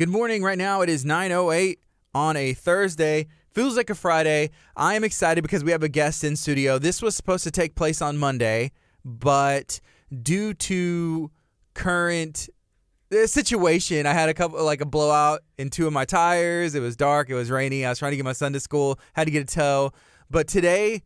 Good morning. Right now it is 9:08 on a Thursday. Feels like a Friday. I am excited because we have a guest in studio. This was supposed to take place on Monday, but due to current uh, situation, I had a couple like a blowout in two of my tires. It was dark, it was rainy. I was trying to get my son to school, had to get a tow. But today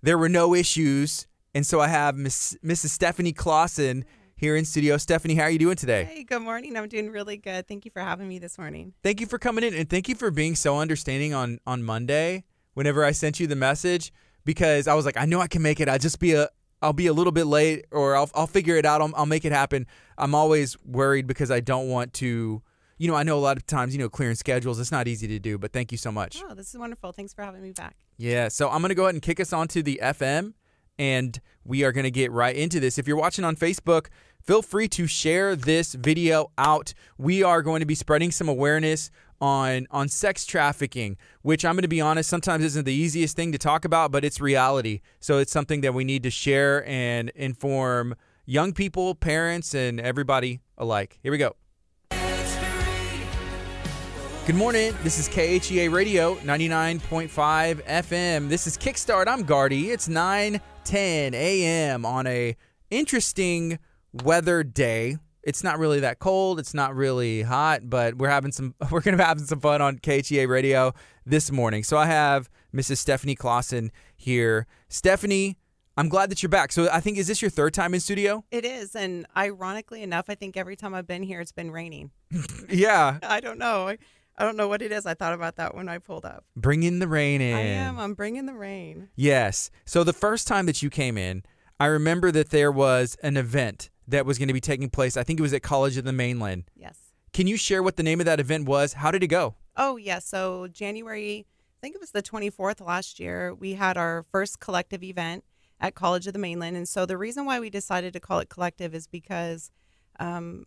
there were no issues, and so I have Miss, Mrs. Stephanie Clausen here in studio. Stephanie, how are you doing today? Hey, good morning. I'm doing really good. Thank you for having me this morning. Thank you for coming in and thank you for being so understanding on on Monday whenever I sent you the message because I was like, I know I can make it. I just be a I'll be a little bit late or I'll I'll figure it out. I'll, I'll make it happen. I'm always worried because I don't want to you know, I know a lot of times, you know, clearing schedules, it's not easy to do, but thank you so much. Oh, this is wonderful. Thanks for having me back. Yeah, so I'm going to go ahead and kick us onto the FM and we are going to get right into this. If you're watching on Facebook, feel free to share this video out. We are going to be spreading some awareness on on sex trafficking, which I'm going to be honest, sometimes isn't the easiest thing to talk about, but it's reality. So it's something that we need to share and inform young people, parents, and everybody alike. Here we go. Good morning. This is KHEA Radio 99.5 FM. This is Kickstart. I'm Gardy. It's 9 10 a.m. on a interesting weather day. It's not really that cold. It's not really hot, but we're having some we're going to be having some fun on KTA Radio this morning. So I have Mrs. Stephanie Clausen here. Stephanie, I'm glad that you're back. So I think is this your third time in studio? It is, and ironically enough, I think every time I've been here, it's been raining. yeah. I don't know. I, I don't know what it is. I thought about that when I pulled up. Bringing the rain in. I am. I'm bringing the rain. Yes. So the first time that you came in, I remember that there was an event that was going to be taking place. I think it was at College of the Mainland. Yes. Can you share what the name of that event was? How did it go? Oh, yeah. So January, I think it was the 24th last year, we had our first collective event at College of the Mainland. And so the reason why we decided to call it collective is because um,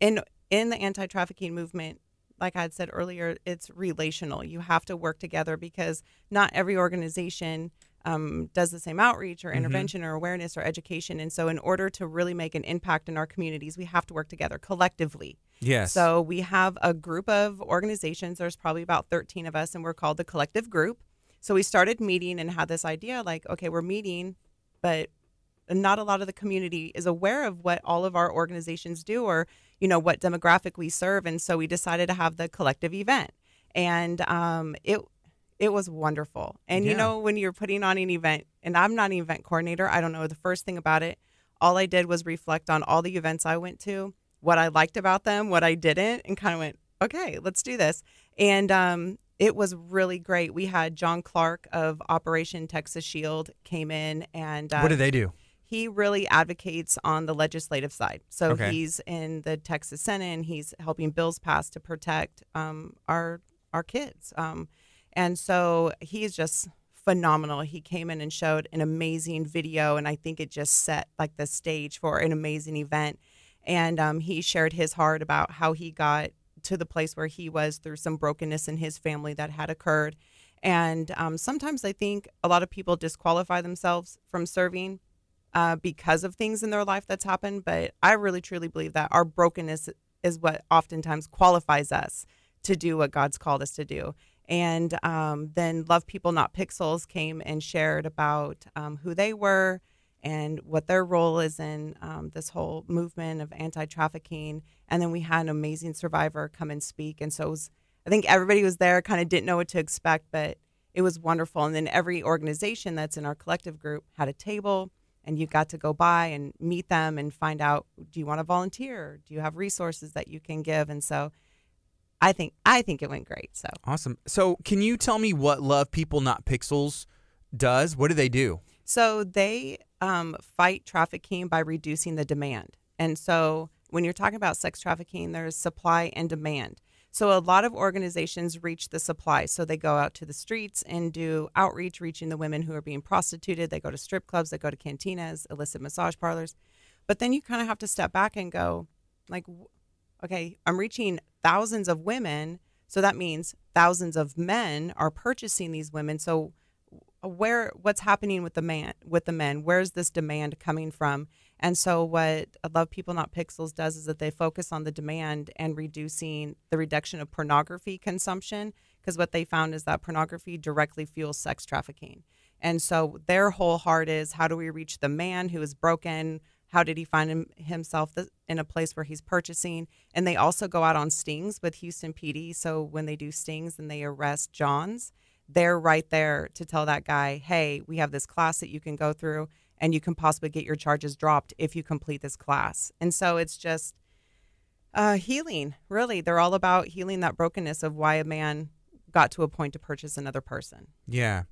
in in the anti-trafficking movement, like I had said earlier, it's relational. You have to work together because not every organization um, does the same outreach or intervention mm-hmm. or awareness or education. And so, in order to really make an impact in our communities, we have to work together collectively. Yes. So, we have a group of organizations. There's probably about 13 of us, and we're called the Collective Group. So, we started meeting and had this idea like, okay, we're meeting, but not a lot of the community is aware of what all of our organizations do or you know what demographic we serve and so we decided to have the collective event and um, it it was wonderful and yeah. you know when you're putting on an event and i'm not an event coordinator i don't know the first thing about it all i did was reflect on all the events i went to what i liked about them what i didn't and kind of went okay let's do this and um, it was really great we had john clark of operation texas shield came in and uh, what did they do he really advocates on the legislative side. So okay. he's in the Texas Senate and he's helping bills pass to protect um, our our kids. Um, and so he's just phenomenal. He came in and showed an amazing video, and I think it just set like the stage for an amazing event. And um, he shared his heart about how he got to the place where he was through some brokenness in his family that had occurred. And um, sometimes I think a lot of people disqualify themselves from serving uh, because of things in their life that's happened. But I really truly believe that our brokenness is what oftentimes qualifies us to do what God's called us to do. And um, then Love People Not Pixels came and shared about um, who they were and what their role is in um, this whole movement of anti trafficking. And then we had an amazing survivor come and speak. And so was, I think everybody was there, kind of didn't know what to expect, but it was wonderful. And then every organization that's in our collective group had a table and you got to go by and meet them and find out do you want to volunteer do you have resources that you can give and so i think i think it went great so. Awesome. So can you tell me what love people not pixels does? What do they do? So they um, fight trafficking by reducing the demand. And so when you're talking about sex trafficking there's supply and demand. So a lot of organizations reach the supply. So they go out to the streets and do outreach, reaching the women who are being prostituted. They go to strip clubs, they go to cantinas, illicit massage parlors. But then you kind of have to step back and go, like, okay, I'm reaching thousands of women. So that means thousands of men are purchasing these women. So uh, where what's happening with the man with the men? Where's this demand coming from? And so, what Love People Not Pixels does is that they focus on the demand and reducing the reduction of pornography consumption. Because what they found is that pornography directly fuels sex trafficking. And so, their whole heart is how do we reach the man who is broken? How did he find him, himself in a place where he's purchasing? And they also go out on stings with Houston PD. So, when they do stings and they arrest Johns, they're right there to tell that guy, hey, we have this class that you can go through and you can possibly get your charges dropped if you complete this class. And so it's just uh, healing, really. They're all about healing that brokenness of why a man got to a point to purchase another person. Yeah.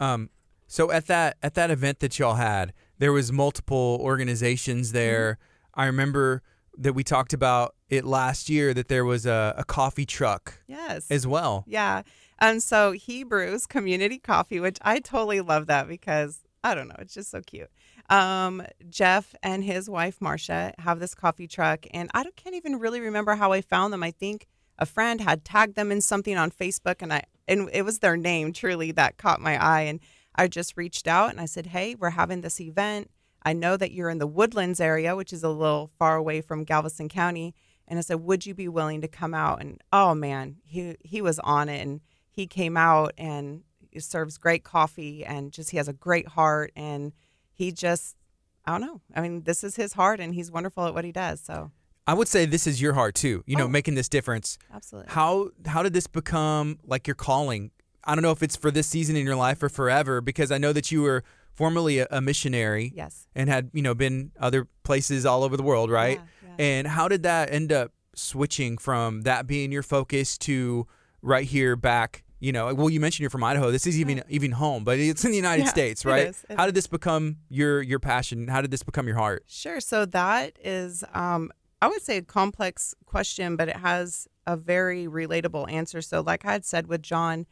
Um, so at that at that event that y'all had, there was multiple organizations mm-hmm. there. Mm-hmm. I remember that we talked about it last year that there was a, a coffee truck yes as well yeah and so hebrews community coffee which i totally love that because I don't know. It's just so cute. Um, Jeff and his wife Marcia have this coffee truck, and I can't even really remember how I found them. I think a friend had tagged them in something on Facebook, and I and it was their name truly that caught my eye. And I just reached out and I said, "Hey, we're having this event. I know that you're in the Woodlands area, which is a little far away from Galveston County." And I said, "Would you be willing to come out?" And oh man, he he was on it, and he came out and serves great coffee and just he has a great heart and he just I don't know. I mean, this is his heart and he's wonderful at what he does. So I would say this is your heart too. You know, oh, making this difference. Absolutely. How how did this become like your calling? I don't know if it's for this season in your life or forever because I know that you were formerly a, a missionary. Yes. And had, you know, been other places all over the world, right? Yeah, yeah. And how did that end up switching from that being your focus to right here back you know well you mentioned you're from idaho this is even right. even home but it's in the united yeah, states right it is, it how did this become your your passion how did this become your heart sure so that is um i would say a complex question but it has a very relatable answer so like i had said with john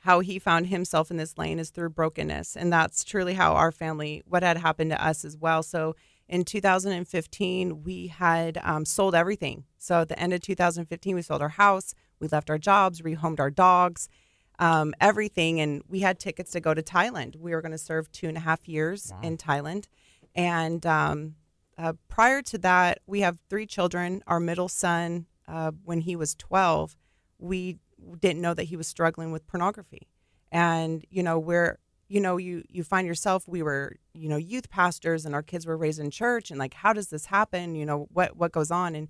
how he found himself in this lane is through brokenness and that's truly how our family what had happened to us as well so in 2015 we had um, sold everything so at the end of 2015 we sold our house we left our jobs rehomed our dogs um, everything. And we had tickets to go to Thailand. We were going to serve two and a half years wow. in Thailand. And um, uh, prior to that, we have three children. Our middle son, uh, when he was 12, we didn't know that he was struggling with pornography. And, you know, we're, you know, you, you find yourself, we were, you know, youth pastors and our kids were raised in church and like, how does this happen? You know, what, what goes on? And,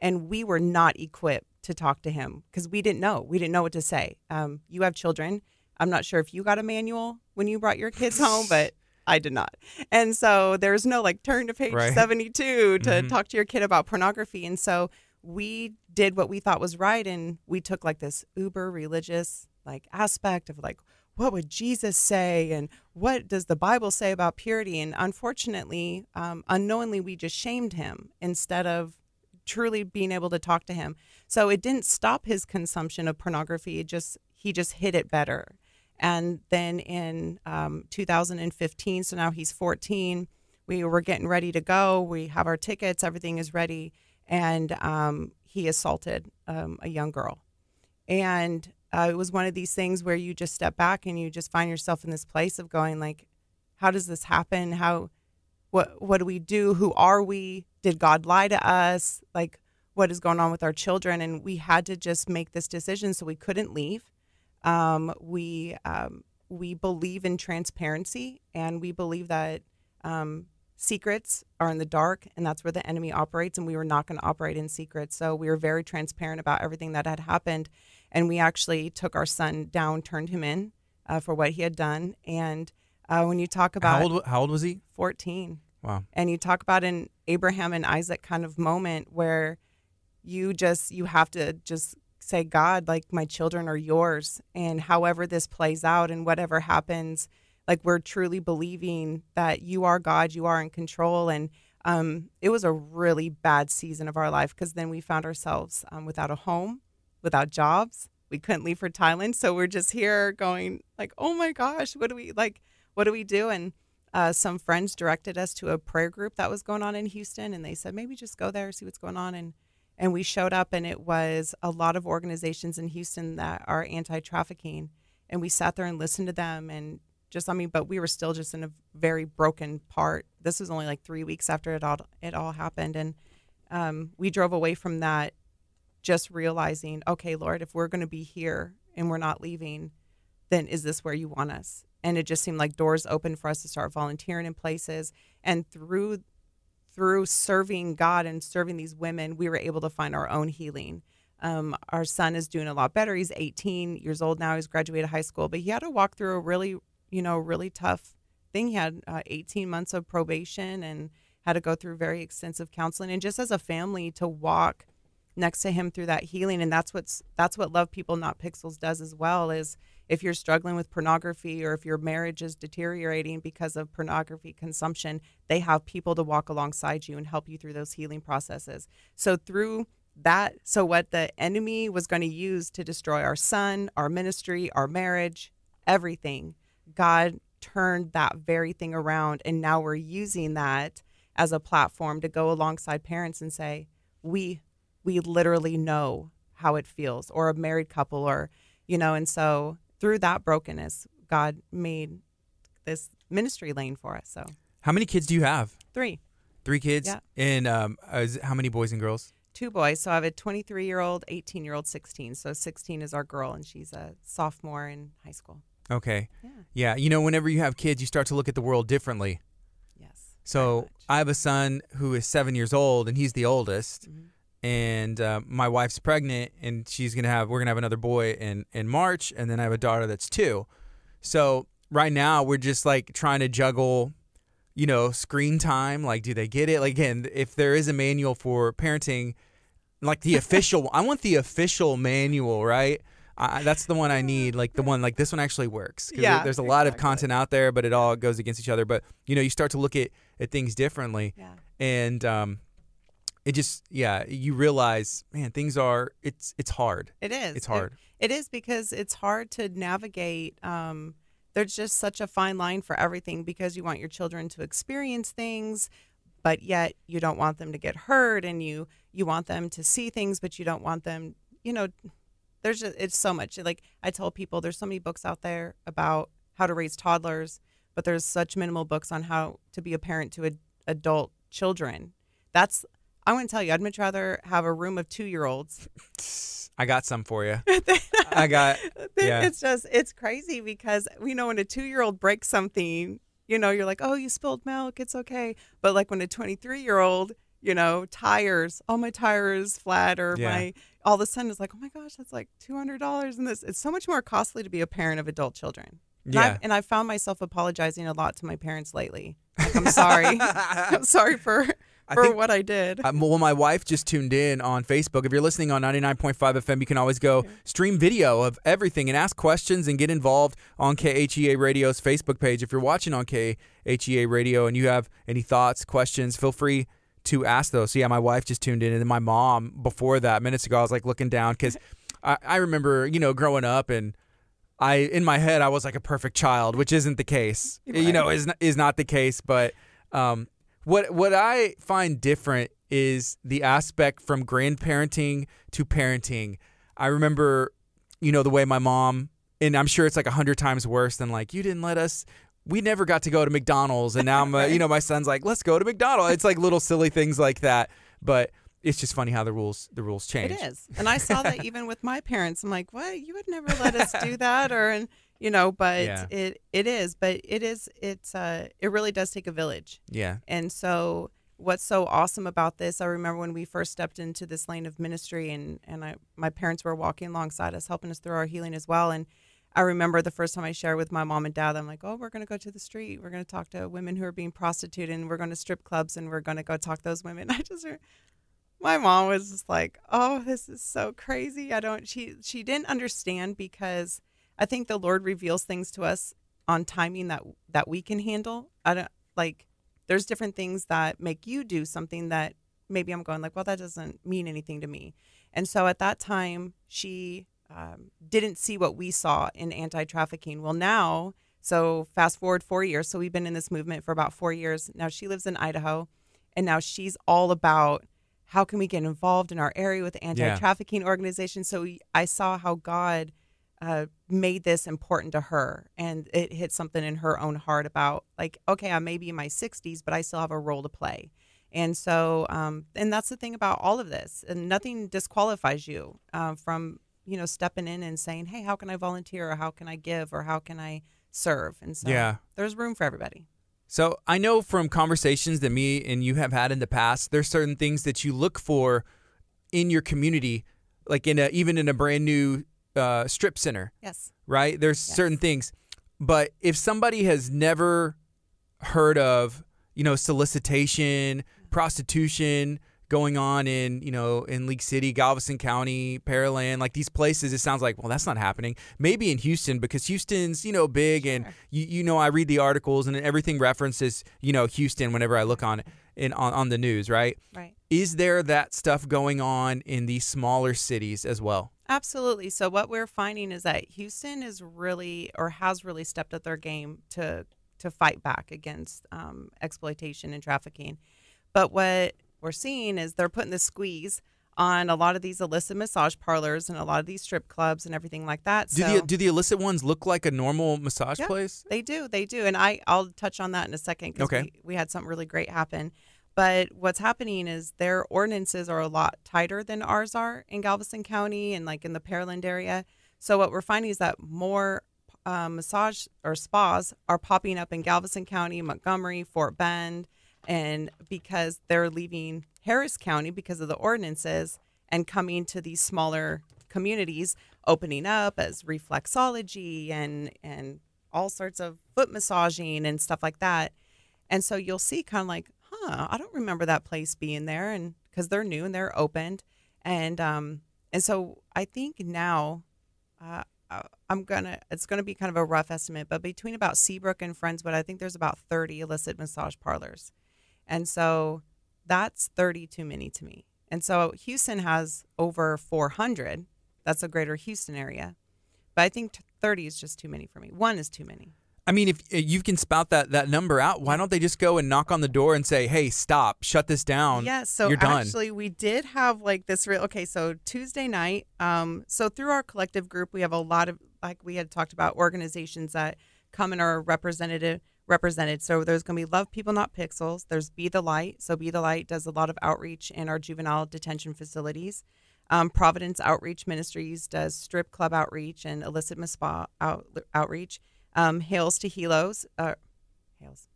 and we were not equipped to talk to him because we didn't know. We didn't know what to say. Um, you have children. I'm not sure if you got a manual when you brought your kids home, but I did not. And so there's no like turn to page right. 72 to mm-hmm. talk to your kid about pornography. And so we did what we thought was right. And we took like this uber religious like aspect of like, what would Jesus say? And what does the Bible say about purity? And unfortunately, um, unknowingly, we just shamed him instead of truly being able to talk to him. So it didn't stop his consumption of pornography. It just he just hid it better. And then in um, 2015, so now he's 14. We were getting ready to go. We have our tickets. Everything is ready, and um, he assaulted um, a young girl. And uh, it was one of these things where you just step back and you just find yourself in this place of going like, how does this happen? How what what do we do? Who are we? Did god lie to us? Like what is going on with our children? And we had to just make this decision so we couldn't leave. Um, we um, we believe in transparency and we believe that um, secrets are in the dark and that's where the enemy operates and we were not going to operate in secret so we were very transparent about everything that had happened and we actually took our son down turned him in uh, for what he had done and uh, when you talk about how old, how old was he? 14. Wow. And you talk about an Abraham and Isaac kind of moment where you just you have to just say God like my children are yours and however this plays out and whatever happens like we're truly believing that you are God, you are in control and um, it was a really bad season of our life because then we found ourselves um, without a home, without jobs. We couldn't leave for Thailand, so we're just here going like, "Oh my gosh, what do we like? what do we do? And uh, some friends directed us to a prayer group that was going on in Houston, and they said maybe just go there, see what's going on. And and we showed up, and it was a lot of organizations in Houston that are anti-trafficking, and we sat there and listened to them and just I mean, but we were still just in a very broken part. This was only like three weeks after it all it all happened, and um, we drove away from that, just realizing, okay, Lord, if we're going to be here and we're not leaving, then is this where you want us? And it just seemed like doors open for us to start volunteering in places, and through through serving God and serving these women, we were able to find our own healing. Um, our son is doing a lot better. He's 18 years old now. He's graduated high school, but he had to walk through a really you know, really tough thing. He had uh, 18 months of probation and had to go through very extensive counseling. And just as a family to walk next to him through that healing, and that's what's that's what Love People Not Pixels does as well. Is if you're struggling with pornography or if your marriage is deteriorating because of pornography consumption, they have people to walk alongside you and help you through those healing processes. So through that so what the enemy was going to use to destroy our son our ministry our marriage everything God turned that very thing around. And now we're using that as a platform to go alongside parents and say, we, we literally know how it feels, or a married couple, or, you know, and so through that brokenness, God made this ministry lane for us. So, how many kids do you have? Three. Three kids? Yeah. And um, how many boys and girls? Two boys. So I have a 23 year old, 18 year old, 16. So 16 is our girl, and she's a sophomore in high school. Okay. Yeah. yeah. You know, whenever you have kids, you start to look at the world differently. Yes. So I have a son who is seven years old, and he's the oldest. Mm-hmm. And uh, my wife's pregnant, and she's gonna have we're gonna have another boy in in March, and then I have a daughter that's two. So right now we're just like trying to juggle, you know, screen time. Like, do they get it? Like again, if there is a manual for parenting, like the official, I want the official manual, right? I, that's the one I need. Like the one, like this one actually works. Yeah, there's a lot of content out there, but it all goes against each other. But you know, you start to look at at things differently, yeah. and um, it just yeah, you realize, man, things are it's it's hard. It is. It's hard. it, it is because it's hard to navigate. Um, there's just such a fine line for everything because you want your children to experience things but yet you don't want them to get hurt and you you want them to see things but you don't want them you know there's just it's so much. Like i tell people there's so many books out there about how to raise toddlers but there's such minimal books on how to be a parent to a, adult children. That's i want to tell you. I'd much rather have a room of two year olds i got some for you i got yeah. it's just it's crazy because we know when a two year old breaks something you know you're like oh you spilled milk. It's okay. But like when a 23 year old you know tires oh my tire is flat or yeah. my all of a sudden it's like, oh my gosh, that's like two hundred dollars, and this it's so much more costly to be a parent of adult children. And yeah, I've, and I've found myself apologizing a lot to my parents lately. Like, I'm sorry, I'm sorry for for think, what I did. Uh, well, my wife just tuned in on Facebook. If you're listening on 99.5 FM, you can always go stream video of everything and ask questions and get involved on KHEA Radio's Facebook page. If you're watching on KHEA Radio and you have any thoughts, questions, feel free to ask those. So yeah, my wife just tuned in, and then my mom before that minutes ago, I was like looking down because I, I remember you know growing up and. I in my head I was like a perfect child, which isn't the case. Right. You know, is is not the case. But um, what what I find different is the aspect from grandparenting to parenting. I remember, you know, the way my mom and I'm sure it's like a hundred times worse than like you didn't let us we never got to go to McDonald's, and now I'm, uh, you know, my son's like, let's go to McDonald's. It's like little silly things like that, but it's just funny how the rules the rules change. It is, and I saw that even with my parents. I'm like, what? You would never let us do that, or and you know, but yeah. it it is, but it is it's uh it really does take a village. Yeah, and so what's so awesome about this i remember when we first stepped into this lane of ministry and and I, my parents were walking alongside us helping us through our healing as well and I remember the first time I shared with my mom and dad, I'm like, oh, we're going to go to the street. We're going to talk to women who are being prostituted and we're going to strip clubs and we're going to go talk to those women. I just, my mom was just like, oh, this is so crazy. I don't, she, she didn't understand because I think the Lord reveals things to us on timing that, that we can handle. I don't like, there's different things that make you do something that maybe I'm going like, well, that doesn't mean anything to me. And so at that time, she um, didn't see what we saw in anti trafficking. Well, now, so fast forward four years. So we've been in this movement for about four years. Now she lives in Idaho, and now she's all about how can we get involved in our area with anti trafficking yeah. organizations. So we, I saw how God uh, made this important to her and it hit something in her own heart about like okay i may be in my 60s but i still have a role to play and so um, and that's the thing about all of this and nothing disqualifies you uh, from you know stepping in and saying hey how can i volunteer or how can i give or how can i serve and so yeah there's room for everybody so i know from conversations that me and you have had in the past there's certain things that you look for in your community like in a even in a brand new uh, strip center. Yes. Right? There's yes. certain things. But if somebody has never heard of, you know, solicitation, prostitution going on in, you know, in League City, Galveston County, Pearland, like these places, it sounds like, well, that's not happening. Maybe in Houston because Houston's, you know, big and you, you know, I read the articles and everything references, you know, Houston whenever I look on in on, on the news, right? Right. Is there that stuff going on in these smaller cities as well? Absolutely. So what we're finding is that Houston is really or has really stepped up their game to to fight back against um, exploitation and trafficking. But what we're seeing is they're putting the squeeze on a lot of these illicit massage parlors and a lot of these strip clubs and everything like that. Do so, the do the illicit ones look like a normal massage yeah, place? They do, they do, and I I'll touch on that in a second because okay. we, we had something really great happen. But what's happening is their ordinances are a lot tighter than ours are in Galveston County and like in the Pearland area. So what we're finding is that more um, massage or spas are popping up in Galveston County, Montgomery, Fort Bend, and because they're leaving Harris County because of the ordinances and coming to these smaller communities, opening up as reflexology and and all sorts of foot massaging and stuff like that. And so you'll see kind of like, huh, I don't remember that place being there, and because they're new and they're opened, and um, and so I think now, uh, uh, I'm gonna it's gonna be kind of a rough estimate, but between about Seabrook and Friendswood, I think there's about 30 illicit massage parlors, and so that's 30 too many to me. And so Houston has over 400. That's a greater Houston area, but I think 30 is just too many for me. One is too many. I mean, if you can spout that that number out, why don't they just go and knock on the door and say, "Hey, stop, shut this down." Yeah, so you're done. actually, we did have like this real. Okay, so Tuesday night, um, so through our collective group, we have a lot of like we had talked about organizations that come and are representative represented. So there's going to be Love People Not Pixels. There's Be the Light. So Be the Light does a lot of outreach in our juvenile detention facilities. Um, Providence Outreach Ministries does strip club outreach and illicit spa out, outreach um, Hails to Helos, uh, Hails,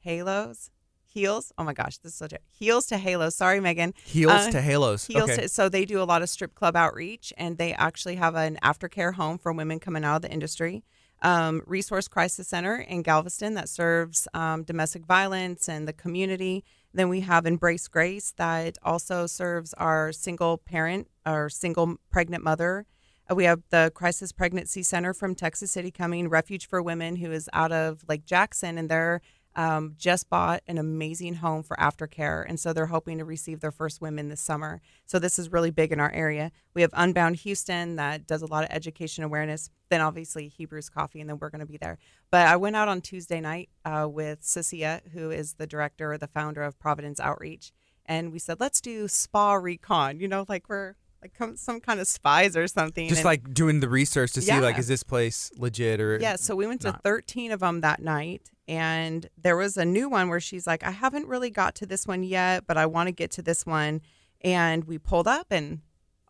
Halos, Heels. Oh my gosh, this is such a Heels to Halos. Sorry, Megan. Heels uh, to Halos. Heels okay. to, so they do a lot of strip club outreach, and they actually have an aftercare home for women coming out of the industry. Um, Resource Crisis Center in Galveston that serves um, domestic violence and the community. Then we have Embrace Grace that also serves our single parent or single pregnant mother uh, we have the Crisis Pregnancy Center from Texas City coming, Refuge for Women, who is out of Lake Jackson, and they're um, just bought an amazing home for aftercare. And so they're hoping to receive their first women this summer. So this is really big in our area. We have Unbound Houston that does a lot of education awareness. Then obviously Hebrews Coffee, and then we're going to be there. But I went out on Tuesday night uh, with Cecilia, who is the director or the founder of Providence Outreach. And we said, let's do spa recon, you know, like we're like some kind of spies or something. Just and, like doing the research to see like is this place legit or yeah. So we went not. to 13 of them that night, and there was a new one where she's like, I haven't really got to this one yet, but I want to get to this one. And we pulled up, and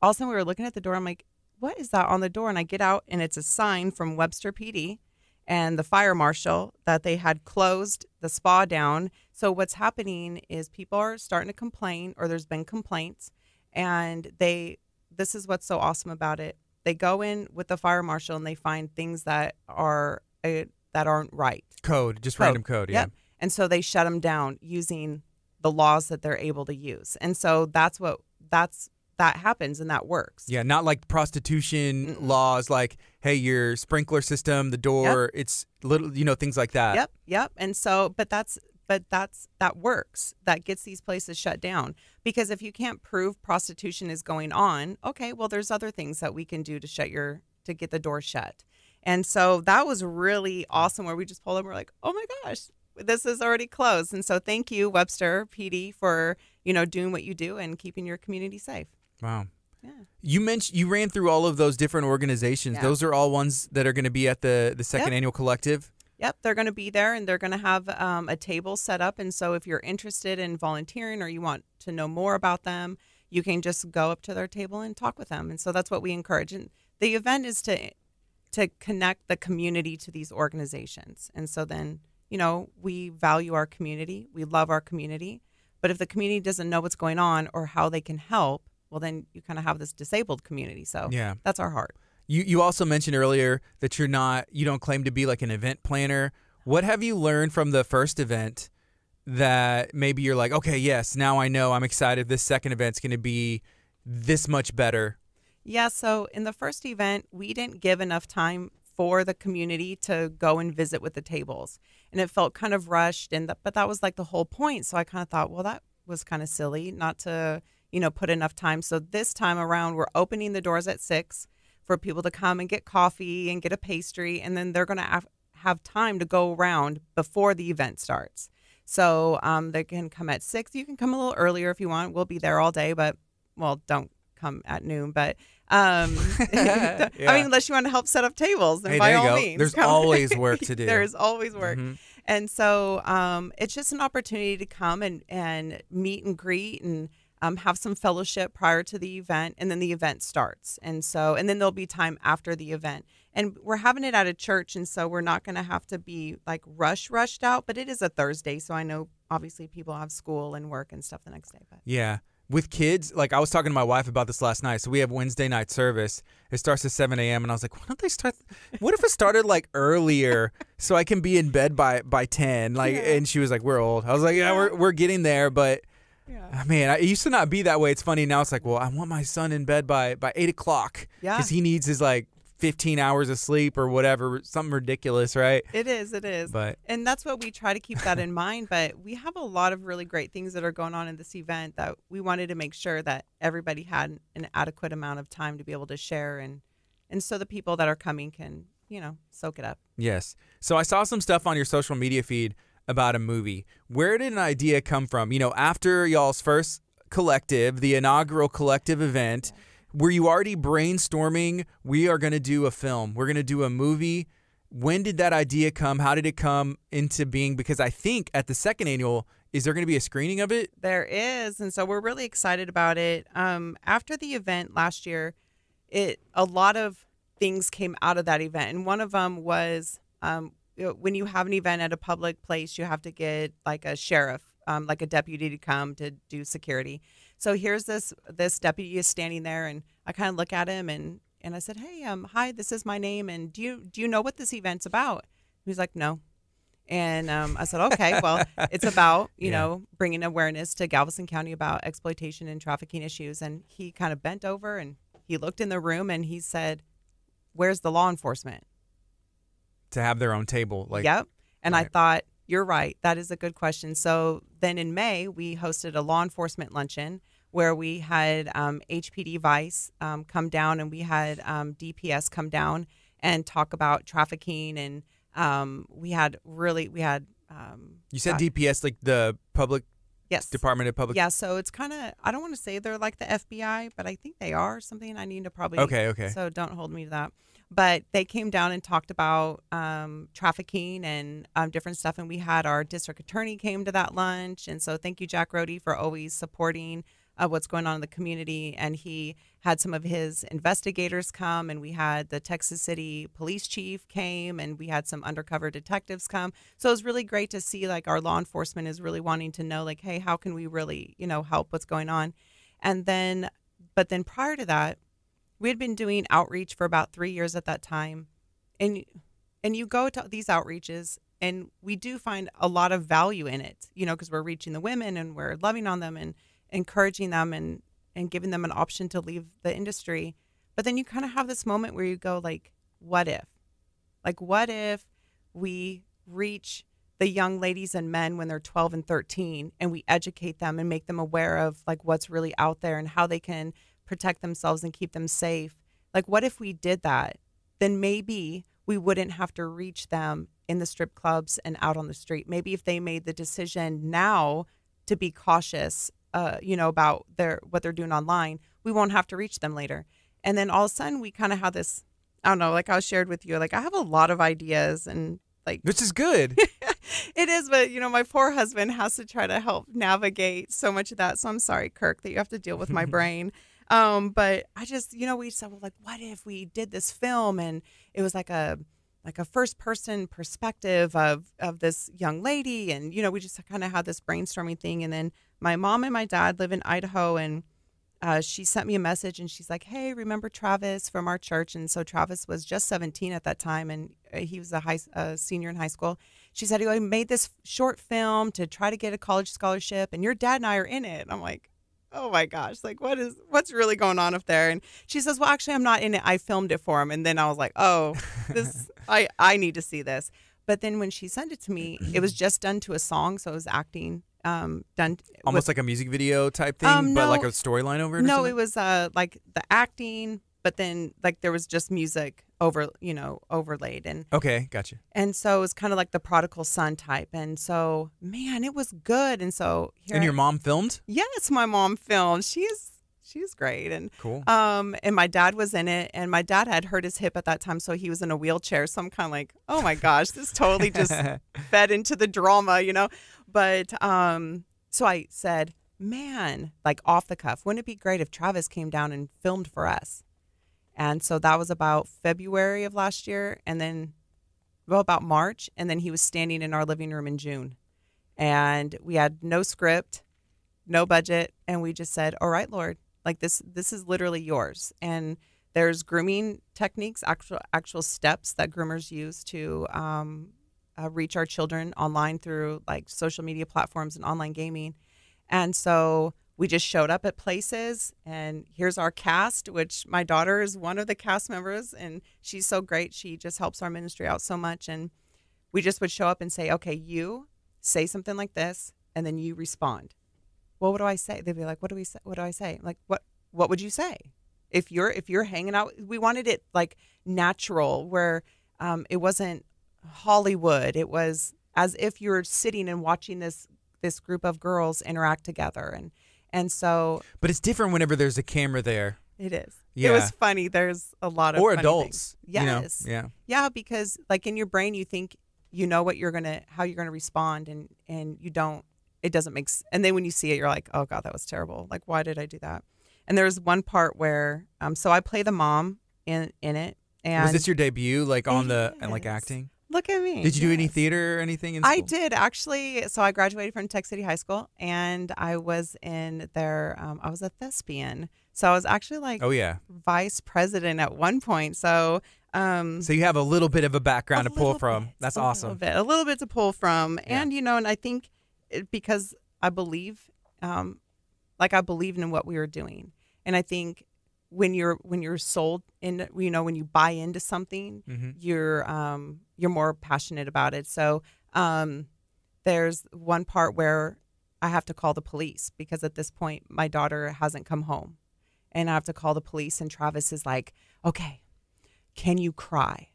all of a sudden we were looking at the door. I'm like, what is that on the door? And I get out, and it's a sign from Webster PD and the fire marshal that they had closed the spa down. So what's happening is people are starting to complain, or there's been complaints and they this is what's so awesome about it. They go in with the fire marshal and they find things that are uh, that aren't right. Code just code. random code yeah. Yep. and so they shut them down using the laws that they're able to use. And so that's what that's that happens and that works. Yeah not like prostitution Mm-mm. laws like hey your sprinkler system the door yep. it's little you know things like that. Yep yep. And so but that's but that's that works. That gets these places shut down because if you can't prove prostitution is going on okay well there's other things that we can do to shut your to get the door shut and so that was really awesome where we just pulled up we're like oh my gosh this is already closed and so thank you webster pd for you know doing what you do and keeping your community safe wow Yeah. You mentioned you ran through all of those different organizations. Yeah. Those are all ones that are going to be at the the second Yep. annual collective. Yep, they're going to be there and they're going to have um, a table set up. And so if you're interested in volunteering or you want to know more about them, you can just go up to their table and talk with them. And so that's what we encourage. And the event is to to connect the community to these organizations. And so then, you know, we value our community, we love our community. But if the community doesn't know what's going on or how they can help, well, then you kind of have this disabled community. So Yeah. that's our heart. You you also mentioned earlier that you're not you don't claim to be like an event planner. What have you learned from the first event that maybe you're like, okay, yes, now I know I'm excited this second event's going to be this much better. Yeah, so in the first event, we didn't give enough time for the community to go and visit with the tables. And it felt kind of rushed and th- but that was like the whole point. So I kind of thought, well, that was kind of silly not to, you know, put enough time. So this time around, we're opening the doors at 6 for people to come and get coffee and get a pastry and then they're going to have, time to go around before the event starts. So um, they can come at 6. You can come a little earlier if you want. We'll be there all day, but well, don't come at noon, but um, I mean, unless you want to help set up tables, then Hey, by all go. means, There's always work to do. There's always work, Mhm. and so um, it's just an opportunity to come and and meet and greet and um, have some fellowship prior to the event, and then the event starts, and so and then there'll be time after the event, and we're having it at a church, and so we're not going to have to be like rush rushed out, but it is a Thursday, so I know obviously people have school and work and stuff the next day, but Yeah. With kids, like I was talking to my wife about this last night. So we have Wednesday night service. It starts at 7 a.m. And I was like, why don't they start? What if it started like earlier so I can be in bed by by 10? Like, Yeah. and she was like, we're old. I was like, yeah, we're we're getting there, but yeah, uh, man, I- it used to not be that way. It's funny now. It's like, well, I want my son in bed by by eight o'clock yeah. because he needs his like 15 hours of sleep or whatever, something ridiculous, right? It is, it is. But and that's what we try to keep that in mind but we have a lot of really great things that are going on in this event that we wanted to make sure that everybody had an adequate amount of time to be able to share and and so the people that are coming can you know soak it up Yes. So I saw some stuff on your social media feed about a movie. Where did an idea come from? You know, after y'all's first collective, the inaugural collective event, were you already brainstorming, we are going to do a film, we're going to do a movie? When did that idea come? How did it come into being? Because I think at the second annual, is there going to be a screening of it? there is and so we're really excited about it um after the event last year it a lot of things came out of that event and one of them was um when you have an event at a public place you have to get like a sheriff um, like a deputy to come to do security so here's this this deputy is standing there and i kind of look at him and and i said hey um hi this is my name and do you do you know what this event's about he's like no and um, I said, okay, well, it's about, you Yeah. know, bringing awareness to Galveston County about exploitation and trafficking issues. And he kind of bent over and he looked in the room and he said, where's the law enforcement? To have their own table, like yep. And I thought, you're right. That is a good question. So then in May, we hosted a law enforcement luncheon where we had um, HPD Vice um, come down and we had um, DPS come down and talk about trafficking. And um, we had really, we had. Um, you said DPS, like the public yes. Department of Public. Yeah, so it's kind of I don't want to say they're like the FBI, but I think they are something I need to probably Okay, okay. So don't hold me to that. But they came down and talked about um, trafficking and um, different stuff, and we had our district attorney came to that lunch, and so thank you, Jack Roady, for always supporting uh, what's going on in the community. And he had some of his investigators come, and we had the Texas City Police Chief came, and we had some undercover detectives come. So it was really great to see like our law enforcement is really wanting to know like, hey, how can we really you know help what's going on? And then, but then prior to that, we had been doing outreach for about three years at that time, and and you go to these outreaches and we do find a lot of value in it, you know, because we're reaching the women and we're loving on them and encouraging them and and giving them an option to leave the industry. But then you kind of have this moment where you go like, what if? Like what if we reach the young ladies and men when they're 12 and 13 and we educate them and make them aware of like what's really out there and how they can protect themselves and keep them safe. Like what if we did that? Then maybe we wouldn't have to reach them in the strip clubs and out on the street. Maybe if they made the decision now to be cautious uh, you know, about their what they're doing online, we won't have to reach them later. And then all of a sudden, we kind of have this. I don't know, like I was shared with you, like I have a lot of ideas and like which is good. it is, but you know, my poor husband has to try to help navigate so much of that. So I'm sorry, Kirk, that you have to deal with my brain. Um, but I just, you know, we said, well, like, what if we did this film and it was like a like a first person perspective of of this young lady, and you know, we just kind of had this brainstorming thing. And then my mom and my dad live in Idaho, and uh, she sent me a message and she's like, "Hey, remember Travis from our church?" And so Travis was just 17 at that time, and uh, he was a high a senior in high school. She said, "I made this short film to try to get a college scholarship, and your dad and I are in it." I'm like, "Oh my gosh! Like, what is what's really going on up there?" And she says, "Well, actually, I'm not in it. I filmed it for him." And then I was like, "Oh, this I I need to see this." But then when she sent it to me, it was just done to a song, so it was acting um, done almost with, like a music video type thing, um, no, but like a storyline over it. No, it was uh, like the acting, but then like there was just music over, you know, overlaid and okay, gotcha. And so it was kind of like the prodigal son type, and so man, it was good. And so and your I, mom filmed? Yes, my mom filmed. She's she's great and cool. Um, and my dad was in it, and my dad had hurt his hip at that time, so he was in a wheelchair. So I'm kind of like, oh my gosh, this totally just fed into the drama, you know. But um, so I said, man, like off the cuff, wouldn't it be great if Travis came down and filmed for us? And so that was about February of last year, and then well about March, and then he was standing in our living room in June, and we had no script, no budget, and we just said, all right, Lord like this, this is literally yours. And there's grooming techniques, actual actual steps that groomers use to um, uh, reach our children online through like social media platforms and online gaming. And so we just showed up at places, and here's our cast, which my daughter is one of the cast members, and she's so great. She just helps our ministry out so much. And we just would show up and say, okay, you say something like this, and then you respond well, what do I say? They'd be like, what do we say? What do I say? I'm like, what, what would you say? If you're, if you're hanging out, we wanted it like natural where um, it wasn't Hollywood. It was as if you're sitting and watching this, this group of girls interact together. And, and so. But it's different whenever there's a camera there. It is. Yeah. It was funny. There's a lot of or adults. Things. Yes. You know? Yeah. Yeah, because like in your brain, you think you know what you're gonna, how you're gonna respond, and and you don't it doesn't make sense. And then when you see it, you're like, oh God, that was terrible. Like, why did I do that? And there's one part where, um, so I play the mom in in it. And was this your debut, like on the and like acting? Look at me. Did you do any theater or anything? In school? I did actually. So I graduated from Texas City High School, and I was in their. Um, I was a thespian. So I was actually like, oh yeah, vice president at one point. So um, so you have a little bit of a background a to pull from. Bit, That's a awesome. Little bit, a little bit to pull from, yeah. and you know, and I think because I believe, um, like I believed in what we were doing, and I think when you're when you're sold in, you know, when you buy into something, mm-hmm. you're um, you're more passionate about it. So um, there's one part where I have to call the police because at this point my daughter hasn't come home, and I have to call the police. And Travis is like, "Okay, can you cry?"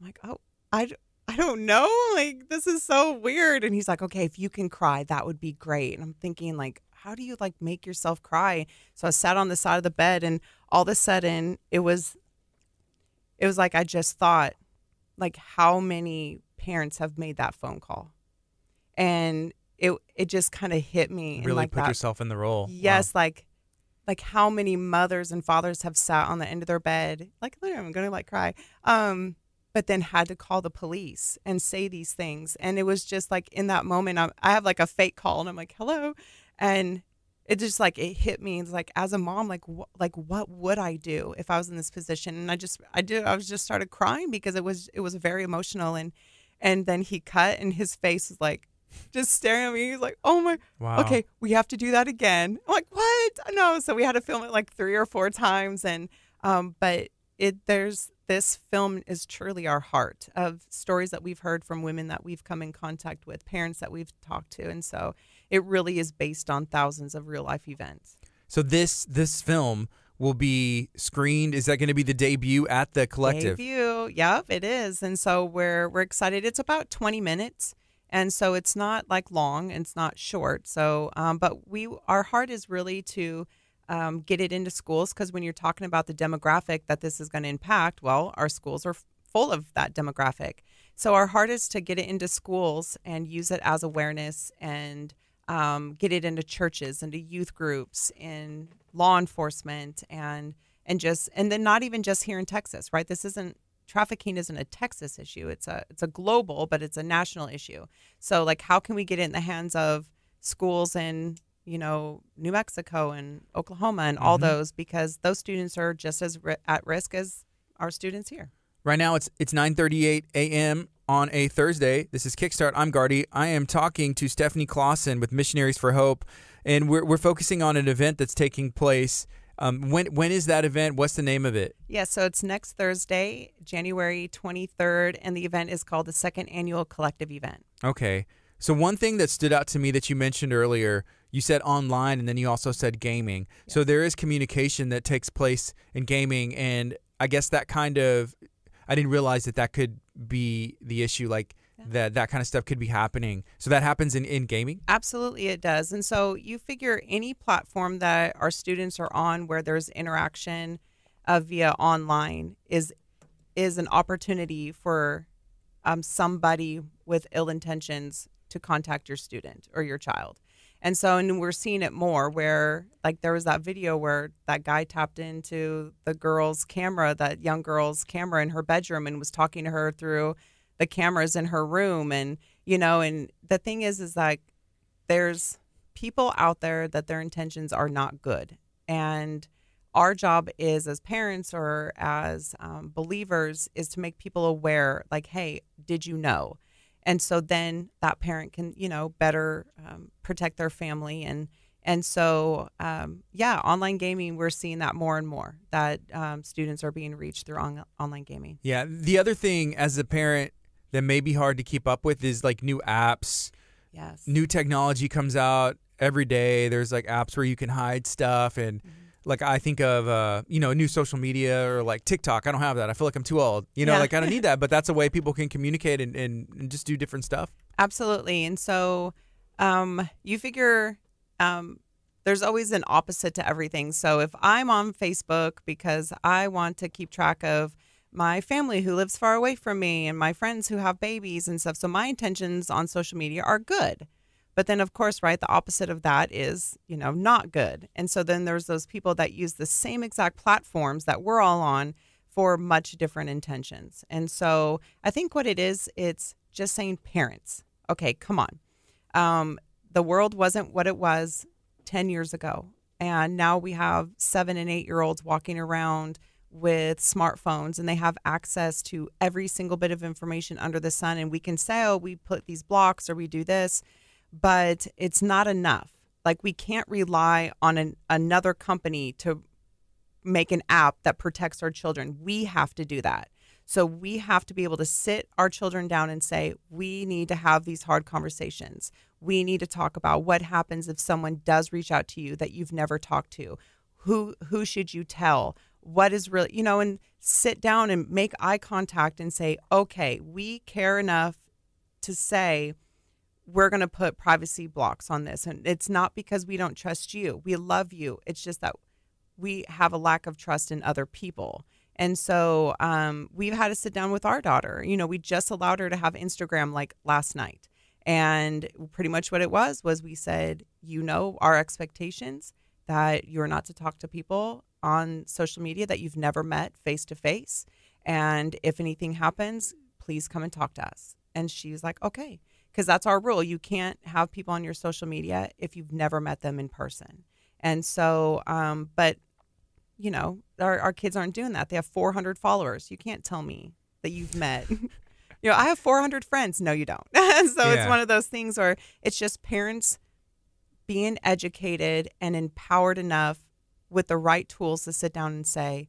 I'm like, "Oh, I I don't know. Like, this is so weird. And he's like, okay, if you can cry, that would be great. And I'm thinking, like, how do you like make yourself cry? So I sat on the side of the bed and all of a sudden it was, it was like I just thought, like, how many parents have made that phone call? And it, it just kind of hit me. Really like put that, yourself in the role. Yes. Wow. Like, like how many mothers and fathers have sat on the end of their bed, like, I'm going to like cry. Um, but then had to call the police and say these things. And it was just like in that moment, I, I have like a fake call and I'm like, hello. And it just like it hit me. It's like as a mom, like what like what would I do if I was in this position? And I just I did I was just started crying because it was it was very emotional and and then he cut and his face was like just staring at me. He's like, "Oh my, wow. okay, we have to do that again." I'm like, "What?" No, so we had to film it like three or four times, and um, but it there's this film is truly our heart of stories that we've heard from women that we've come in contact with, parents that we've talked to, and so it really is based on thousands of real life events. So this this film will be screened. Is that going to be the debut at the collective? Debut, yep, it is, and so we're we're excited. It's about twenty minutes, and so it's not like long, and it's not short. So, um, but we our heart is really to um, get it into schools because when you're talking about the demographic that this is going to impact, well, our schools are full of that demographic. So our heart is to get it into schools and use it as awareness and um, get it into churches, into youth groups, in law enforcement, and and just and then not even just here in Texas, right? This isn't trafficking isn't a Texas issue. It's a it's a global, but it's a national issue. So like, how can we get it in the hands of schools in you know New Mexico and Oklahoma and all mm-hmm. those because those students are just as ri- at risk as our students here. Right now it's it's 9:38 a.m. on a Thursday. This is Kickstart. I'm Gardy. I am talking to Stephanie Clausen with Missionaries for Hope, and we're we're focusing on an event that's taking place. Um, when when is that event? What's the name of it? Yeah, so it's next Thursday, January 23rd, and the event is called the Second Annual Collective Event. Okay. So one thing that stood out to me that you mentioned earlier, you said online, and then you also said gaming. So there is communication that takes place in gaming, and I guess that kind of I didn't realize that that could be the issue. Like yeah. that that kind of stuff could be happening. So that happens in in gaming. Absolutely, it does. And so you figure any platform that our students are on where there's interaction uh, via online is is an opportunity for um, somebody with ill intentions to contact your student or your child. And so, and we're seeing it more where, like, there was that video where that guy tapped into the girl's camera, that young girl's camera in her bedroom, and was talking to her through the cameras in her room. And, you know, and the thing is, is like, there's people out there that their intentions are not good. And our job is as parents or as um, believers is to make people aware, like, hey, did you know? And so then that parent can you know better um, protect their family. And and so um, yeah online gaming we're seeing that more and more that um, students are being reached through on- online gaming. Yeah. The other thing as a parent that may be hard to keep up with is like new apps. Yes. New technology comes out every day. There's like apps where you can hide stuff and mm-hmm like I think of uh, you know new social media or like TikTok. I don't have that. I feel like I'm too old. You know, yeah. like I don't need that. But that's a way people can communicate and, and, and just do different stuff. Absolutely. And so um, you figure um, there's always an opposite to everything. So if I'm on Facebook because I want to keep track of my family who lives far away from me and my friends who have babies and stuff, so my intentions on social media are good. But then, of course, right, the opposite of that is, you know, not good. And so then there's those people that use the same exact platforms that we're all on for much different intentions. And so I think what it is, it's just saying parents, okay, come on. Um, the world wasn't what it was 10 years ago. And now we have seven and eight year olds walking around with smartphones and they have access to every single bit of information under the sun. And we can say, oh, we put these blocks or we do this but it's not enough. Like we can't rely on an, another company to make an app that protects our children. We have to do that. So we have to be able to sit our children down and say, we need to have these hard conversations. We need to talk about what happens if someone does reach out to you that you've never talked to. Who who should you tell? What is really, you know, and sit down and make eye contact and say, "Okay, we care enough to say we're going to put privacy blocks on this. And it's not because we don't trust you. We love you. It's just that we have a lack of trust in other people. And so um, we've had to sit down with our daughter. You know, we just allowed her to have Instagram like last night. And pretty much what it was was we said, you know, our expectations that you're not to talk to people on social media that you've never met face to face. And if anything happens, please come and talk to us. And she's like, okay because that's our rule. You can't have people on your social media if you've never met them in person. And so, um, but you know, our, our kids aren't doing that. They have 400 followers. You can't tell me that you've met. you know, I have 400 friends. No, you don't. so yeah. it's one of those things where it's just parents being educated and empowered enough with the right tools to sit down and say,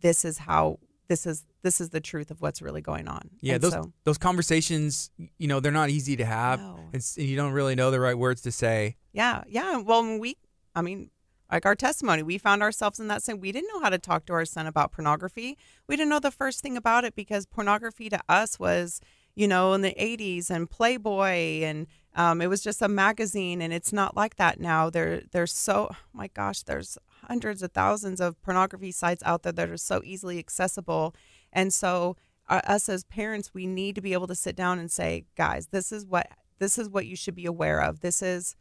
this is how this is this is the truth of what's really going on. Yeah, and those so, those conversations, you know, they're not easy to have, no. and, and you don't really know the right words to say. Yeah, yeah. Well, we, I mean, like our testimony, we found ourselves in that same. We didn't know how to talk to our son about pornography. We didn't know the first thing about it because pornography to us was, you know, in the 80s and Playboy and um, it was just a magazine and it's not like that now. There there's so oh my gosh, there's hundreds of thousands of pornography sites out there that are so easily accessible. And so uh, us as parents, we need to be able to sit down and say, guys, this is what this is what you should be aware of. This is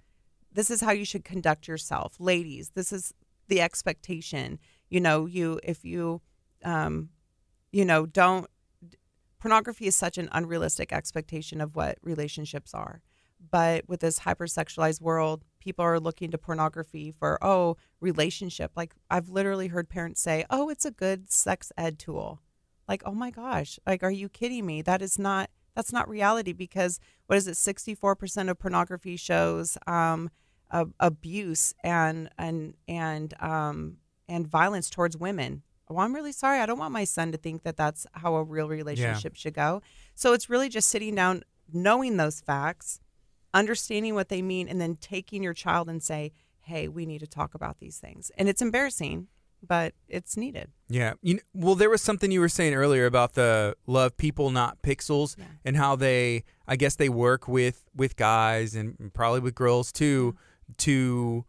this is how you should conduct yourself. Ladies, this is the expectation. You know, you if you um you know, don't pornography is such an unrealistic expectation of what relationships are. But with this hypersexualized world, people are looking to pornography for, oh, relationship. Like I've literally heard parents say, oh, it's a good sex ed tool. Like, oh my gosh, like, are you kidding me? That is not, that's not reality because what is it? 64% of pornography shows um, abuse and, and, and, um, and violence towards women well, I'm really sorry. I don't want my son to think that that's how a real relationship yeah. should go. So it's really just sitting down, knowing those facts, understanding what they mean, and then taking your child and say, hey, we need to talk about these things. And it's embarrassing, but it's needed. Yeah. You know, well, there was something you were saying earlier about the love people, not pixels, yeah. and how they, I guess, they work with with guys and probably with girls too, to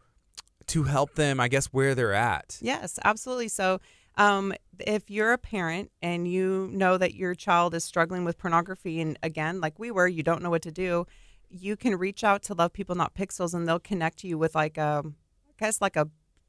to help them, I guess, where they're at. Yes, absolutely. So um, if you're a parent and you know that your child is struggling with pornography, and again, like we were, you don't know what to do, you can reach out to Love People Not Pixels, and they'll connect you with like a, I guess like a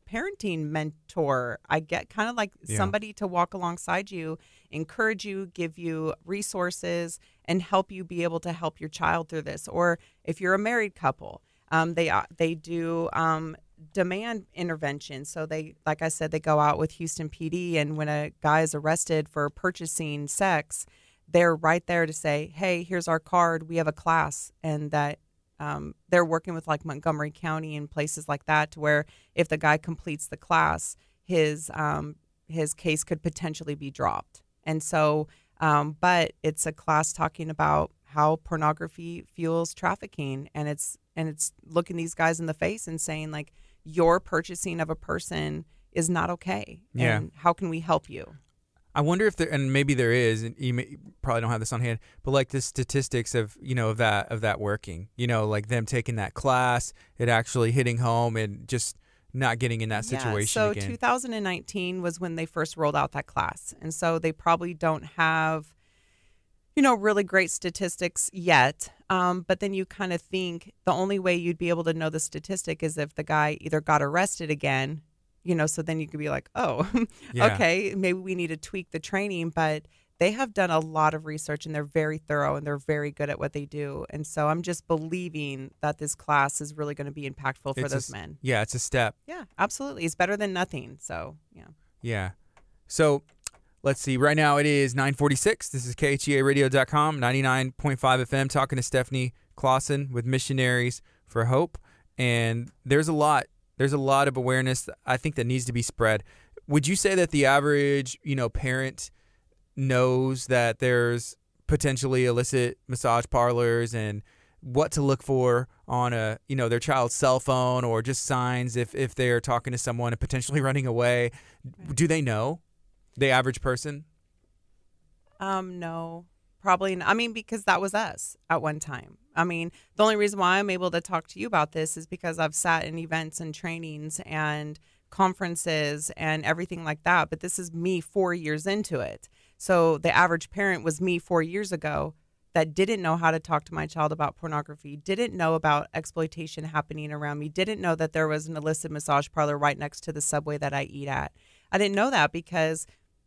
parenting mentor. I get kind of like yeah. somebody to walk alongside you, encourage you, give you resources, and help you be able to help your child through this. Or if you're a married couple, um, they uh, they do um, demand intervention. So they, like I said, they go out with Houston PD, and when a guy is arrested for purchasing sex, they're right there to say, "Hey, here's our card. We have a class," and that um, they're working with like Montgomery County and places like that, to where if the guy completes the class, his um, his case could potentially be dropped. And so, um, but it's a class talking about how pornography fuels trafficking, and it's and it's looking these guys in the face and saying like your purchasing of a person is not okay. Yeah. And how can we help you? I wonder if there, and maybe there is, and you may, probably don't have this on hand, but like the statistics of you know of that of that working, you know, like them taking that class, it actually hitting home, and just not getting in that situation. Yeah, so again. 2019 was when they first rolled out that class, and so they probably don't have you know, really great statistics yet. Um, but then you kind of think the only way you'd be able to know the statistic is if the guy either got arrested again, you know, so then you could be like, oh, yeah. okay, maybe we need to tweak the training. But they have done a lot of research and they're very thorough and they're very good at what they do. And so I'm just believing that this class is really going to be impactful for it's those a, men. Yeah, it's a step. Yeah, absolutely. It's better than nothing. So, yeah. Yeah. So Let's see. Right now it is 946. This is KHEARadio.com, 99.5 FM, talking to Stephanie Clausen with Missionaries for Hope. And there's a lot, there's a lot of awareness I think that needs to be spread. Would you say that the average, you know, parent knows that there's potentially illicit massage parlors and what to look for on a you know their child's cell phone or just signs if if they're talking to someone and potentially running away do they know the average person? Um, no, probably. Not. I mean, because that was us at one time. I mean, the only reason why I'm able to talk to you about this is because I've sat in events and trainings and conferences and everything like that. But this is me four years into it. So the average parent was me four years ago that didn't know how to talk to my child about pornography, didn't know about exploitation happening around me, didn't know that there was an illicit massage parlor right next to the subway that I eat at. I didn't know that because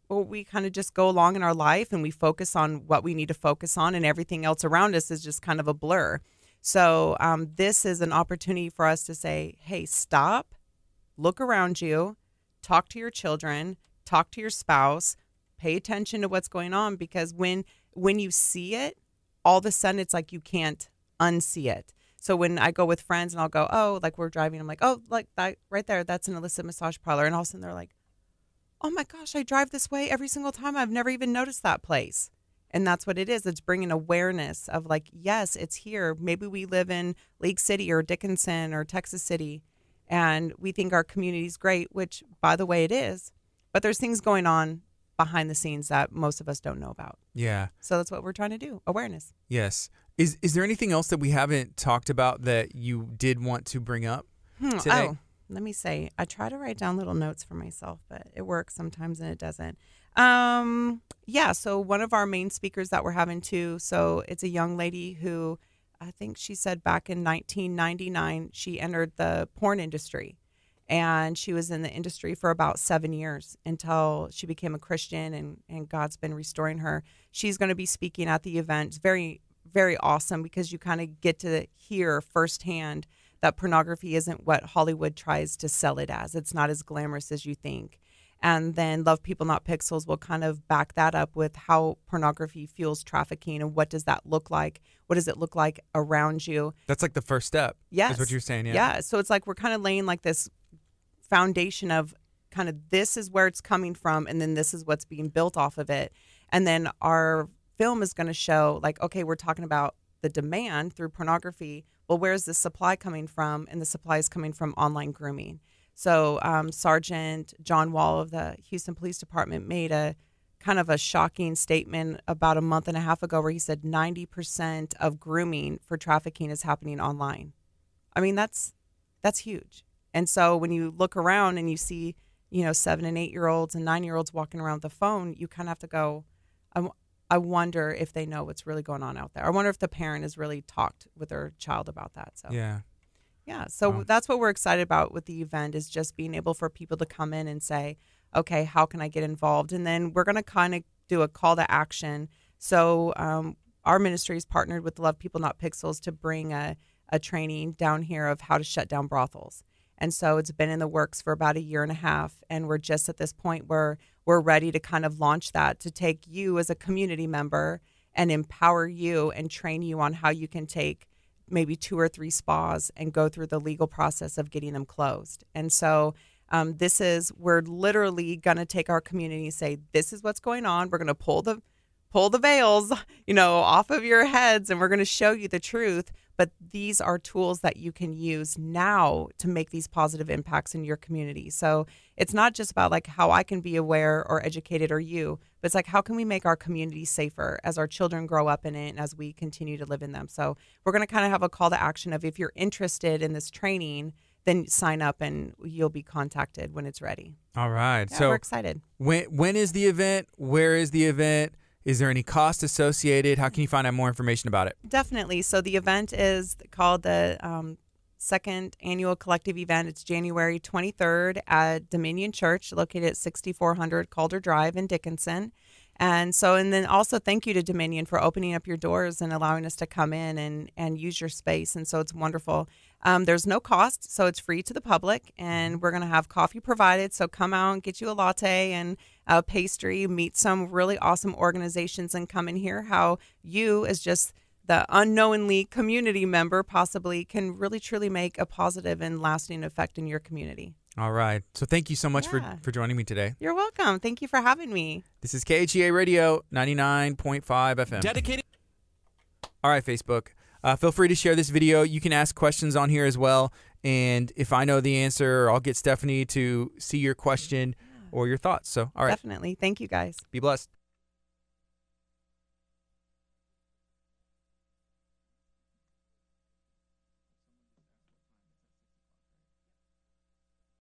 we kind of just go along in our life and we focus on what we need to focus on, and everything else around us is just kind of a blur. So, um, this is an opportunity for us to say, hey, stop, look around you, talk to your children, talk to your spouse, pay attention to what's going on because when when you see it, all of a sudden it's like you can't unsee it. So when I go with friends and I'll go, oh, like we're driving, I'm like, oh, like that right there, that's an illicit massage parlor, and all of a sudden they're like, oh my gosh, I drive this way every single time. I've never even noticed that place. And that's what it is. It's bringing awareness of like, yes, it's here. Maybe we live in League City or Dickinson or Texas City and we think our community is great, which by the way it is. But there's things going on behind the scenes that most of us don't know about. Yeah. So that's what we're trying to do awareness. Yes. Is is there anything else that we haven't talked about that you did want to bring up hmm. today? Oh, let me say, I try to write down little notes for myself, but it works sometimes and it doesn't. Um, yeah. So one of our main speakers that we're having too. So it's a young lady who, I think she said back in 1999 she entered the porn industry, and she was in the industry for about seven years until she became a Christian and and God's been restoring her. She's going to be speaking at the event. It's very very awesome because you kind of get to hear firsthand that pornography isn't what Hollywood tries to sell it as. It's not as glamorous as you think. And then Love People Not Pixels will kind of back that up with how pornography fuels trafficking and what does that look like? What does it look like around you? That's like the first step. Yes. Is what you're saying. Yeah. Yeah. So it's like we're kind of laying like this foundation of kind of this is where it's coming from and then this is what's being built off of it. And then our film is going to show like, okay, we're talking about the demand through pornography. Well, where's the supply coming from? And the supply is coming from online grooming. So um, Sergeant John Wall of the Houston Police Department made a kind of a shocking statement about a month and a half ago where he said 90% of grooming for trafficking is happening online. I mean, that's that's huge. And so when you look around and you see, you know, seven and eight year olds and nine year olds walking around with a phone, you kind of have to go, I, I wonder if they know what's really going on out there. I wonder if the parent has really talked with their child about that. So Yeah. yeah, so Wow. that's what we're excited about with the event is just being able for people to come in and say, okay, how can I get involved? And then we're going to kind of do a call to action. So um, our ministry is partnered with Love People Not Pixels to bring a, a training down here of how to shut down brothels. And so it's been in the works for about a year and a half. And we're just at this point where we're ready to kind of launch that to take you as a community member and empower you and train you on how you can take maybe two or three spas and go through the legal process of getting them closed. And so um, this is we're literally going to take our community and say this is what's going on. We're going to pull the pull the veils, you know, off of your heads and we're going to show you the truth. But these are tools that you can use now to make these positive impacts in your community. So it's not just about like how I can be aware or educated or you, but it's like how can we make our community safer as our children grow up in it and as we continue to live in them. So we're going to kind of have a call to action of if you're interested in this training, then sign up and you'll be contacted when it's ready. All right. Yeah, so we're excited. when when is the event? Where is the event? Is there any cost associated? How can you find out more information about it? Definitely. So the event is called the um, second annual collective event. It's January 23rd at Dominion Church, located at 6400 Calder Drive in Dickinson. And so, and then also thank you to Dominion for opening up your doors and allowing us to come in and, and use your space. And so it's wonderful. Um, there's no cost, so it's free to the public, and we're going to have coffee provided. So come out and get you a latte and a pastry, meet some really awesome organizations, and come and hear how you, as just the unknowingly community member, possibly can really truly make a positive and lasting effect in your community. All right. So thank you so much Yeah. for for joining me today. You're welcome. Thank you for having me. This is KHEA Radio 99.5 FM. Dedicated. All right, Facebook. Uh, feel free to share this video. You can ask questions on here as well. And if I know the answer, I'll get Stephanie to see your question or your thoughts. So, all right, Definitely. Thank you guys. be blessed.